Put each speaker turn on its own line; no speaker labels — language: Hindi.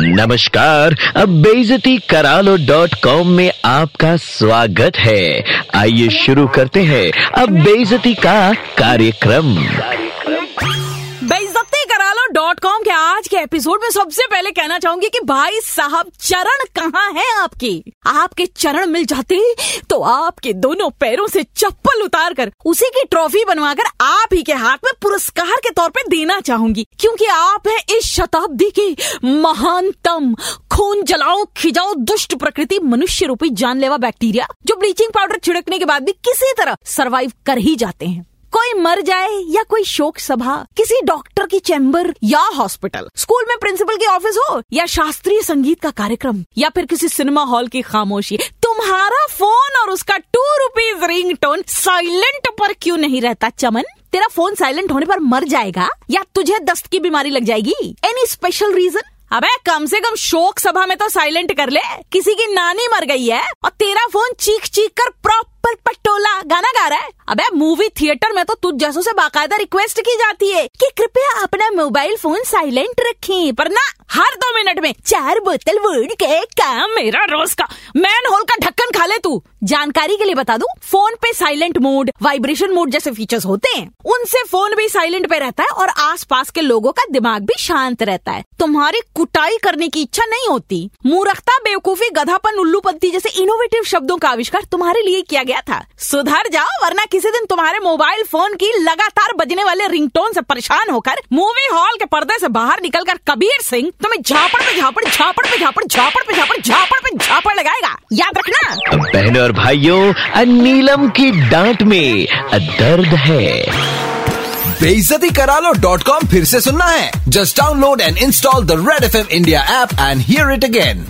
नमस्कार, अब बेजती करालो डॉट कॉम में आपका स्वागत है। आइए शुरू करते हैं अब बेजती का कार्यक्रम।
बेजती करालो डॉट कॉम के आज के एपिसोड में सबसे पहले कहना चाहूँगी कि भाई साहब, चरण कहाँ है आपकी? आपके चरण मिल जाते तो आपके दोनों पैरों से चप्पल उतार कर उसी की ट्रॉफी बनवाकर आप ही के हाथ में पुरस्कार तौर पे देना चाहूँगी, क्योंकि आप हैं इस शताब्दी के महानतम, खून जलाओ, खिजाओ दुष्ट प्रकृति मनुष्य रूपी जानलेवा बैक्टीरिया, जो ब्लीचिंग पाउडर छिड़कने के बाद भी किसी तरह सरवाइव कर ही जाते हैं। कोई मर जाए या कोई शोक सभा, किसी डॉक्टर की चैम्बर या हॉस्पिटल स्कूल में प्रिंसिपल की ऑफ़िस हो, या शास्त्रीय संगीत का कार्यक्रम, या फिर किसी सिनेमा हॉल की खामोशी, तुम्हारा फ़ोन और उसका two rupees ring tone silent पर क्यों नहीं रहता, चमन? तेरा फ़ोन साइलेंट होने पर मर जाएगा या तुझे दस्त की बीमारी लग जाएगी? एनी स्पेशल रीजन अबे, कम से कम शोक सभा में तो साइलेंट कर ले। किसी की नानी मर गई है और तेरा फ़ोन चीख चीख कर प्रॉपर पटोला गाना गा रहा है? अबे मूवी थिएटर में तो तुझ जैसों से बाकायदा रिक्वेस्ट की जाती है कि कृपया अपना मोबाइल फ़ोन साइलेंट रखें पर ना हर दो मिनट में चार बोतल वोड के काम मेरा रोज का मैन होल का ढक्कन खा ले तू। जानकारी के लिए बता दूँ फ़ोन पे साइलेंट मोड वाइब्रेशन मोड जैसे फीचर्स होते हैं, उनसे फ़ोन भी साइलेंट पे रहता है और आसपास के लोगों का दिमाग भी शांत रहता है। तुम्हारी कुटाई करने की इच्छा नहीं होती। मूर्खता, बेवकूफ़ी, गधापन उल्लूपंती जैसे इनोवेटिव शब्दों का आविष्कार तुम्हारे लिए किया गया था। सुधर जाओ वरना किसी दिन तुम्हारे मोबाइल फ़ोन की लगातार बजने वाले रिंगटोन से परेशान होकर मूवी हॉल के पर्दे से बाहर निकलकर कबीर सिंह तुम्हें झापड़ पे झापड़ झापड़ पे झापड़ झापड़ पे झापड़ झापड़ पे झापड़ लगाएगा। याद रखना।
बहनों और भाइयों नीलम की डांट में दर्द है।
बेइज्जती करा लो डॉट कॉम फिर से सुनना है। Just download and install the red F M India app and hear it again